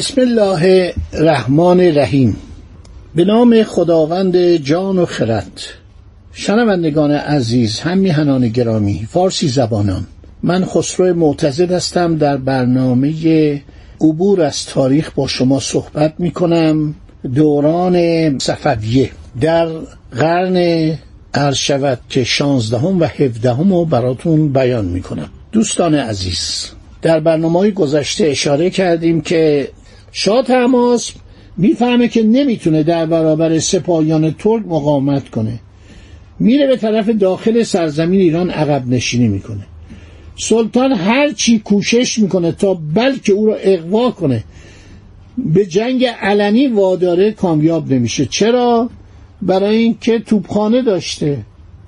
بسم الله الرحمن الرحیم. به نام خداوند جان و خرد. شنوندگان عزیز هم گرامی فارسی زبانان من خسرو معتزد هستم. در برنامه عبور از تاریخ با شما صحبت می کنم دوران صفویه. در قرن عرض شود که شانزدهم و هفدهم رو براتون بیان می کنم دوستان عزیز در برنامه گذشته اشاره کردیم که شاه تماس می‌فهمه که نمی‌تونه در برابر سپاهیان ترک مقاومت کنه. میره به طرف داخل سرزمین ایران عقب نشینی می‌کنه. سلطان هر چی کوشش می‌کنه تا بلکه او را اقوا کنه به جنگ علنی واداره کامیاب نمیشه. چرا؟ برای اینکه توپخانه داشته.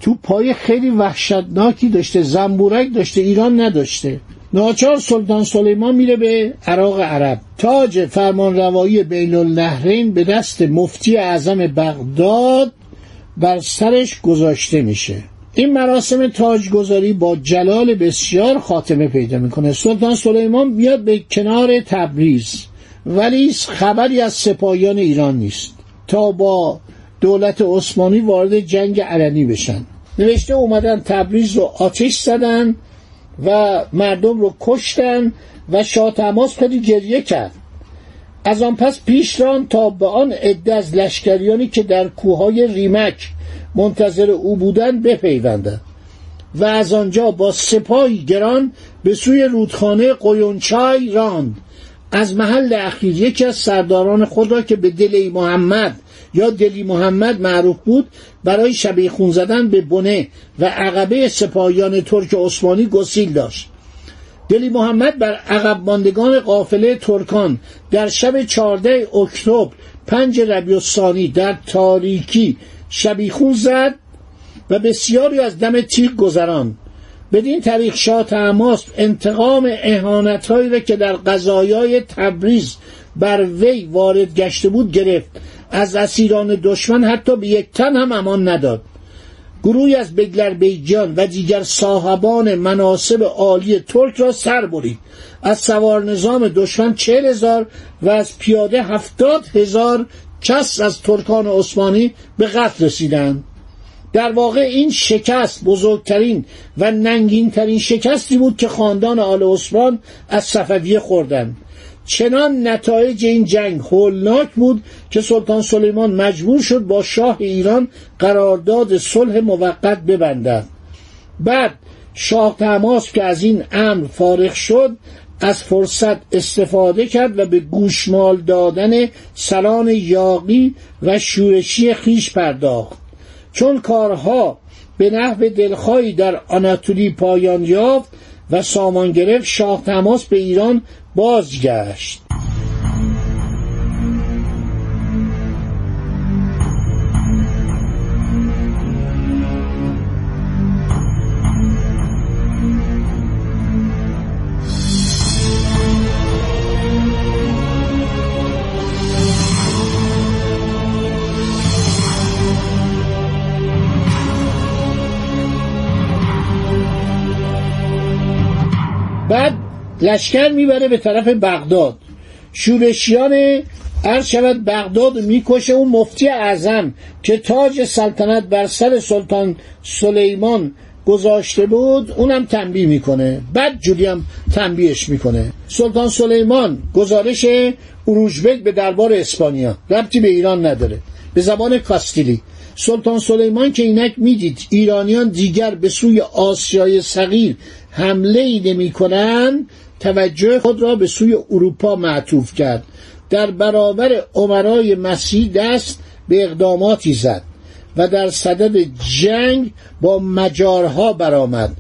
توپهای خیلی وحشتناکی داشته. زنبورک داشته. ایران نداشته. ناچار سلطان سلیمان میره به عراق عرب. تاج فرمان روایی بین النهرین به دست مفتی اعظم بغداد بر سرش گذاشته میشه. این مراسم تاجگذاری با جلال بسیار خاتمه پیدا می‌کنه. سلطان سلیمان میاد به کنار تبریز ولی خبری از سپاهیان ایران نیست. تا با دولت عثمانی وارد جنگ علنی بشن. نوشته اومدن تبریز رو آتش زدن. و مردم رو کشتن و شاه تماس خیلی گریه کرد. از آن پس پیش ران تا به آن عده از لشکریانی که در کوههای ریمک منتظر او بودند بپیوندند و از آنجا با سپاهی گران به سوی رودخانه قیونچای راند. از محل اخیر یکی از سرداران خود را که به دلی محمد یا دلی محمد معروف بود برای شبیه خون زدن به بنه و عقبه سپاهیان ترک عثمانی گسیل داشت. دلی محمد بر عقب ماندگان قافله ترکان در شب 14 اکتبر پنج ربیع الثانی در تاریکی شبیخون زد و بسیاری از دم تیغ گذران بدین طریق شاه تماس انتقام اهانتهایی را که در قضایای تبریز بر وی وارد گشته بود گرفت. از اسیران دشمن حتی به یک تن هم امان نداد. گروهی از بگلر بیجان و دیگر صاحبان مناسب عالی ترک را سر برید. از سوار نظام دشمن چهل هزار و از پیاده هفتاد هزار کس از ترکان عثمانی به قتل رسیدند. در واقع این شکست بزرگترین و ننگینترین شکستی بود که خاندان آل عثمان از صفویه خوردند. چنان نتایج این جنگ هولناک بود که سلطان سلیمان مجبور شد با شاه ایران قرارداد صلح موقت ببندد. بعد شاه تماس که از این امر فارغ شد از فرصت استفاده کرد و به گوشمال دادن سلان یاقی و شورشی خیش پرداخت. چون کارها به نحو دلخواهی در آناتولی پایان یافت و سامان گرفت شاه تماس به ایران بازگشت. بعد لشکر می‌بره به طرف بغداد. شورشیان عرض شود بغداد می‌کشه اون مفتی اعظم که تاج سلطنت بر سر سلطان سلیمان گذاشته بود اونم تنبیه می‌کنه. بعد جوری هم تنبیهش می‌کنه. سلطان سلیمان گزارش اروژبک به دربار اسپانیا. ربطی به ایران نداره. به زبان کاستیلی. سلطان سلیمان که اینک می‌دید ایرانیان دیگر به سوی آسیای صغیر حمله ای نمی کنن توجه خود را به سوی اروپا معطوف کرد. در برابر عمرای مسیح دست به اقداماتی زد و در صدد جنگ با مجارها برآمد.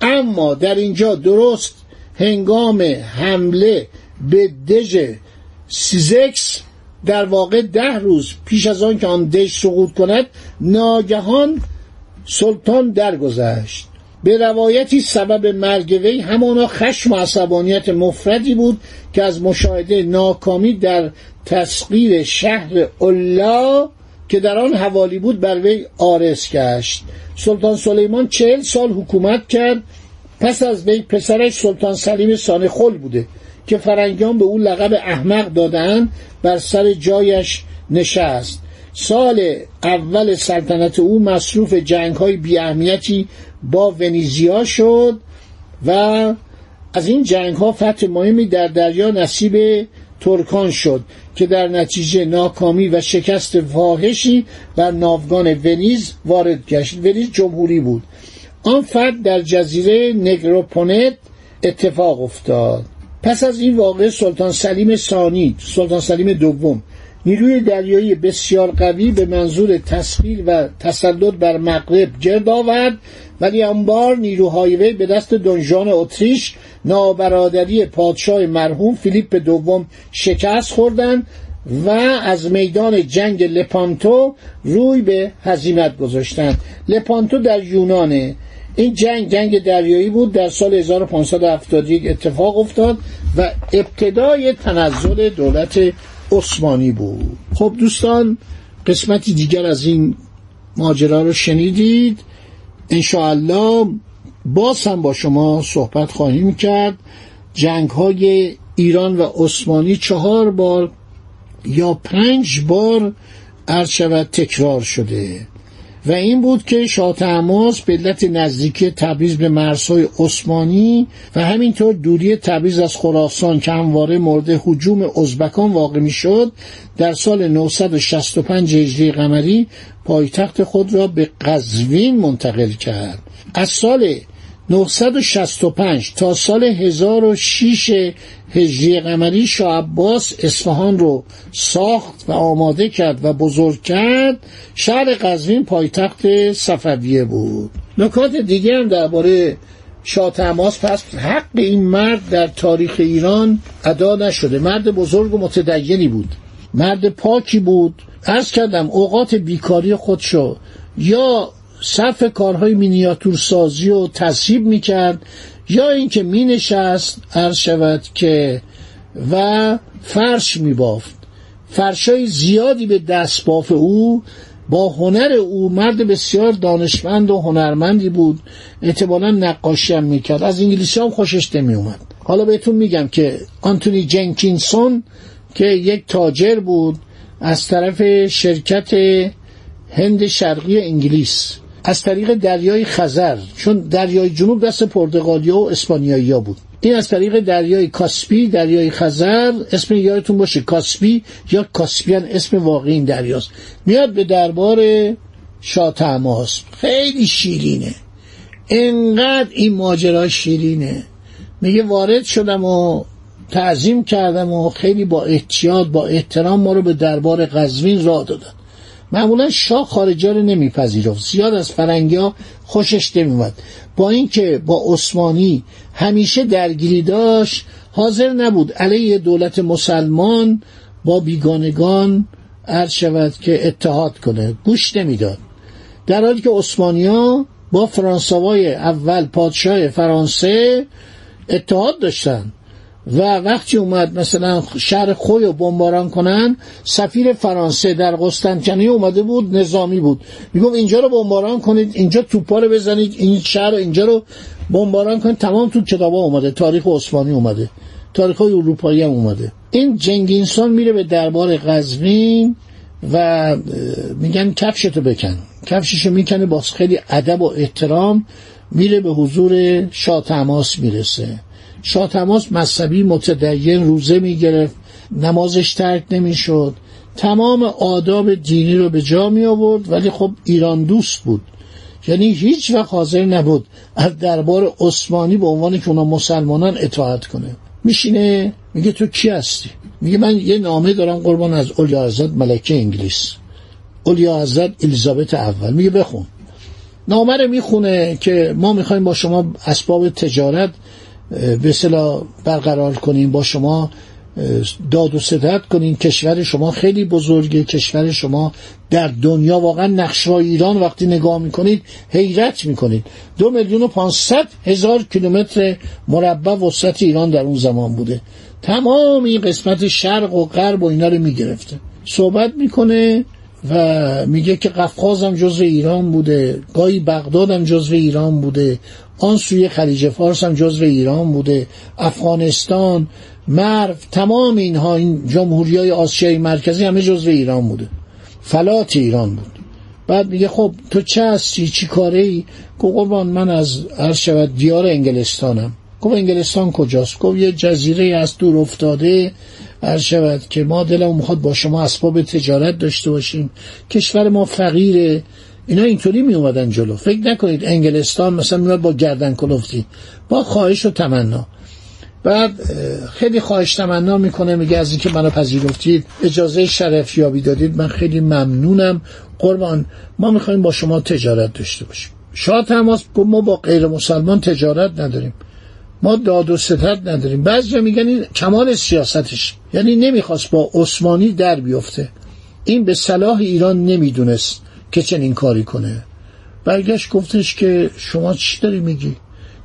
اما در اینجا درست هنگام حمله به دژ سیزکس در واقع ده روز پیش از آن که آن دژ سقوط کند ناگهان سلطان درگذشت. به روایتی سبب مرگ وی همانا خشم و عصبانیت مفردی بود که از مشاهده ناکامی در تسقیر شهر الله که در آن حوالی بود بر وی آرس گشت. سلطان سلیمان چهل سال حکومت کرد. پس از وی پسرش سلطان سلیم سانخل بوده که فرنگیان به او لقب احمق دادن بر سر جایش نشست. سال اول سلطنت او مصروف جنگ های بی اهمیتی با ونیزیا شد و از این جنگ ها فتح مهمی در دریا نصیب ترکان شد که در نتیجه ناکامی و شکست فاحشی بر ناوگان ونیز وارد گشت. ونیز جمهوری بود. آن فتح در جزیره نگروپونت اتفاق افتاد. پس از این واقع سلطان سلیم ثانی سلطان سلیم دوم نیروی دریایی بسیار قوی به منظور تسخیر و تسلط بر مغرب گرد آورد ولی آن بار نیروهای وی به دست دنژان اتریش نابرادری پادشاه مرحوم فیلیپ دوم شکست خوردند و از میدان جنگ لپانتو روی به هزیمت گذاشتند. لپانتو در یونانه این جنگ جنگ دریایی بود. در سال 1571 اتفاق افتاد و ابتدای تنزل دولت عثمانی بود. خب دوستان قسمتی دیگر از این ماجرا رو شنیدید. انشاءالله باز هم با شما صحبت خواهیم کرد. جنگ های ایران و عثمانی چهار بار یا پنج بار عرض شود تکرار شده. و این بود که شاه تماس به علت نزدیکی تبریز به مرزهای عثمانی و همینطور دوری تبریز از خراسان که همواره مورد حجوم ازبکان واقع می شد در سال 965 هجری قمری پایتخت خود را به قزوین منتقل کرد. از سال 965 تا سال 1006 هجری قمری شاه عباس اصفهان رو ساخت و آماده کرد و بزرگ کرد. شهر قزوین پایتخت صفویه بود. نکات دیگه هم درباره شاه تماس پس حق این مرد در تاریخ ایران ادا نشده. مرد بزرگ و متدینی بود. مرد پاکی بود. عرض کردم اوقات بیکاری خودشو یا صرف کارهای مینیاتور سازی و تصیب می‌کرد یا اینکه می نشست عرض شود که و فرش می بافت فرشای زیادی به دست باف او با هنر او مرد بسیار دانشمند و هنرمندی بود. اعتبالا نقاشی هم می‌کرد. از انگلیسی هم خوشش نمی اومد حالا بهتون میگم که آنتونی جنکینسون که یک تاجر بود از طرف شرکت هند شرقی انگلیس. از طریق دریای خزر چون دریای جنوب دست پرتغالیا و اسپانیایی بود. این از طریق دریای کاسپی دریای خزر اسم یادتون باشه کاسپی یا کاسپیان اسم واقعی این دریاست. میاد به دربار شاه تماس. خیلی شیرینه. انقدر این ماجرا شیرینه. میگه وارد شدم و تعظیم کردم و خیلی با احتیاط با احترام ما رو به دربار قزوین راه دادن. معمولا شاه خارجا رو نمیپذیرفت. زیاد از فرنگی خوشش نمیومد با اینکه با عثمانی همیشه درگیری داشت حاضر نبود علیه دولت مسلمان با بیگانگان عرض شود که اتحاد کنه. گوش نمی‌داد. در حالی که عثمانیا با فرانسوای اول پادشاه فرانسه اتحاد داشتن و وقتی اومد مثلا شهر خوی رو بمباران کنن سفیر فرانسه در قسطنطنیه اومده بود نظامی بود. می‌گفت اینجا رو بمباران کنید اینجا توپا رو بزنید این شهر رو اینجا رو بمباران کنید. تمام تو کتابا اومده تاریخ عثمانی اومده تاریخ های اروپایی هم اومده. این جنگینسون میره به دربار قزوین و میگن کفشتو بکن. کفششو می‌کنه با خیلی ادب و احترام میره به حضور شاه تماس می‌رسه. شاه تماس مذهبی متدین روزه می‌گرفت نمازش ترک نمی‌شد. تمام آداب دینی رو به جا می آورد ولی خب ایران دوست بود. یعنی هیچ وقت حاضر نبود از دربار عثمانی به عنوان که اونا مسلمانان اطاعت کنه. میشینه میگه تو کی هستی؟ میگه من یه نامه دارم قربان از اولیا حضرت ملکه انگلیس. اولیا حضرت الیزابت اول. میگه بخون. نامه رو می‌خونه که ما می‌خوایم با شما اسباب تجارت به صلاح برقرار کنیم با شما داد و ستد کنین. کشور شما خیلی بزرگه. کشور شما در دنیا واقعا نقشای ایران وقتی نگاه می‌کنید حیرت می‌کنید. دو میلیون و پانصد هزار کیلومتر مربع وسط ایران در اون زمان بوده. تمام این قسمت شرق و غرب و اینا رو می‌گرفته. صحبت می‌کنه و میگه که قفقاز هم جزو ایران بوده گاهی بغداد هم جزو ایران بوده آن سوی خلیج فارس هم جزو ایران بوده افغانستان مرو تمام اینها این جمهوری های آسیای مرکزی همه جزو ایران بوده. فلات ایران بود. بعد میگه خب تو چه هستی؟ چی کاره ای قربان من از عرض شود دیار انگلستانم. گفت انگلستان کجاست؟ گفت یه جزیره از دور افتاده. عرض شود که ما دلمون می‌خواد با شما اسباب تجارت داشته باشیم. کشور ما فقیره. اینا اینطوری می اومدن جلو. فکر نکنید انگلستان مثلا میاد با گردن کلفتی با خواهش و تمنا. بعد خیلی خواهش تمنا می‌کنه میگه از اینکه منو پذیرفتید. اجازه شرف یابی دادید. من خیلی ممنونم. قربان ما می‌خوایم با شما تجارت داشته باشیم. شاه تماس ما با غیر مسلمان تجارت نداریم. ما داد و ستد نداریم. بعضی میگن این کمال سیاستش. یعنی نمی‌خواست با عثمانی در بیفته. این به صلاح ایران نمی‌دونست که چنین کاری کنه. برگشت گفتش که شما چی داری میگی؟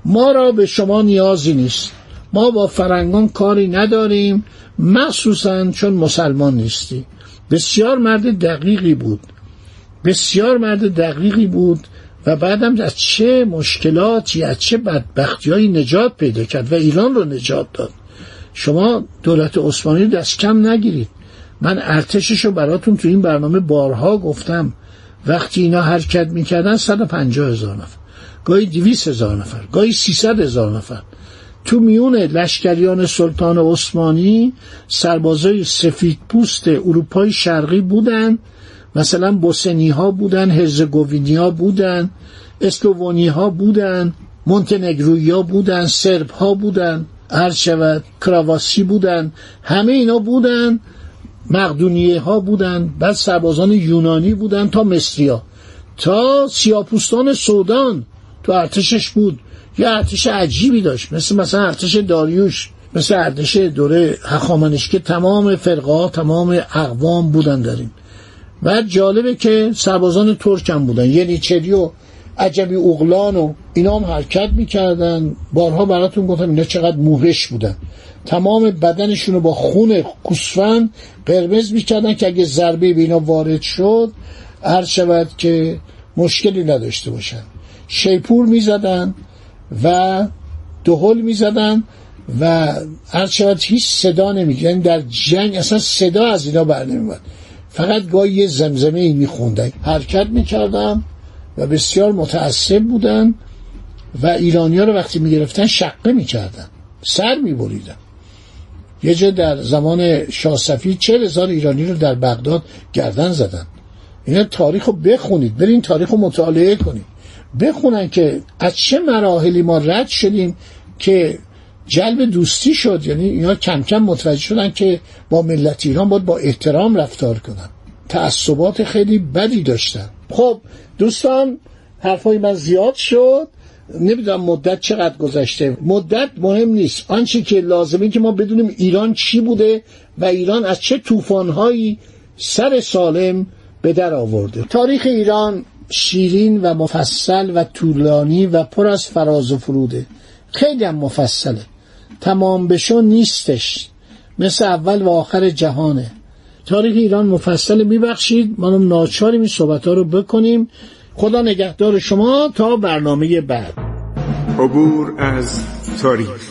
ما را به شما نیازی نیست. ما با فرنگان کاری نداریم. مخصوصا چون مسلمان نیستی. بسیار مرد دقیقی بود. بسیار مرد دقیقی بود و بعدم از چه مشکلاتی از چه بدبختی نجات پیدا کرد و ایران رو نجات داد. شما دولت عثمانی دست کم نگیرید. من ارتشش رو براتون تو این برنامه بارها گفتم. وقتی اینا حرکت می‌کردن 150 هزار نفر. گاهی 200 هزار نفر گاهی 300 هزار نفر. تو میون لشکریان سلطان عثمانی سربازای سفید پوست اروپای شرقی بودن. مثلا بوسنی ها بودن هرزگوینی ها بودن اسلوونی ها بودن مونتنگروی ها بودن سرب ها بودن عرض شود کراواسی بودن همه اینا بودن مقدونیه ها بودن بعد سربازان یونانی بودن تا مصریا. تا سیاپوستان سودان تو ارتشش بود. یه ارتش عجیبی داشت مثل مثلا ارتش داریوش مثل ارتش دوره هخامنش که تمام فرقه تمام اقوام بودن داریم و جالبه که سربازان ترک هم بودن. یعنی چری و عجبی اغلان و اینا هم حرکت می‌کردن. بارها براتون گفتم اینا چقدر موهش بودن. تمام بدنشون رو با خون کوسفند قرمز می‌کردن که اگه ضربه به اینا وارد شد هر شود که مشکلی نداشته باشن. شیپور می‌زدن و دهل می‌زدن و هر شود هیچ صدا نمیگه یعنی در جنگ اصلا صدا از اینا بر نمیومد فقط گاهی یه زمزمه ای میخوندن. حرکت می‌کردن و بسیار متعصب بودن و ایرانی ها رو وقتی می‌گرفتن شقه می‌کردن. سر میبریدن. یه جا در زمان شاه صفی چه هزار ایرانی رو در بغداد گردن زدن. اینا تاریخ رو بخونید. برین تاریخ رو مطالعه کنید. بخونن که از چه مراحلی ما رد شدیم که جلب دوستی شد. یعنی اینا کم کم متوجه شدن که با ملت ایران باید با احترام رفتار کنن. تعصبات خیلی بدی داشتن. خب دوستان حرفای من زیاد شد. نمی‌دونم مدت چقدر گذشته. مدت مهم نیست. آنچه که لازمه که ما بدونیم ایران چی بوده و ایران از چه طوفانهایی سر سالم به در آورده. تاریخ ایران شیرین و مفصل و طولانی و پر از فراز و فروده خیلی هم مفصله. تمام بشو نیستش. مثل اول و آخر جهانه. تاریخ ایران مفصل میبخشید. منم ناچاریم این صحبت ها رو بکنیم. خدا نگهدار شما تا برنامه بعد. عبور از تاریخ.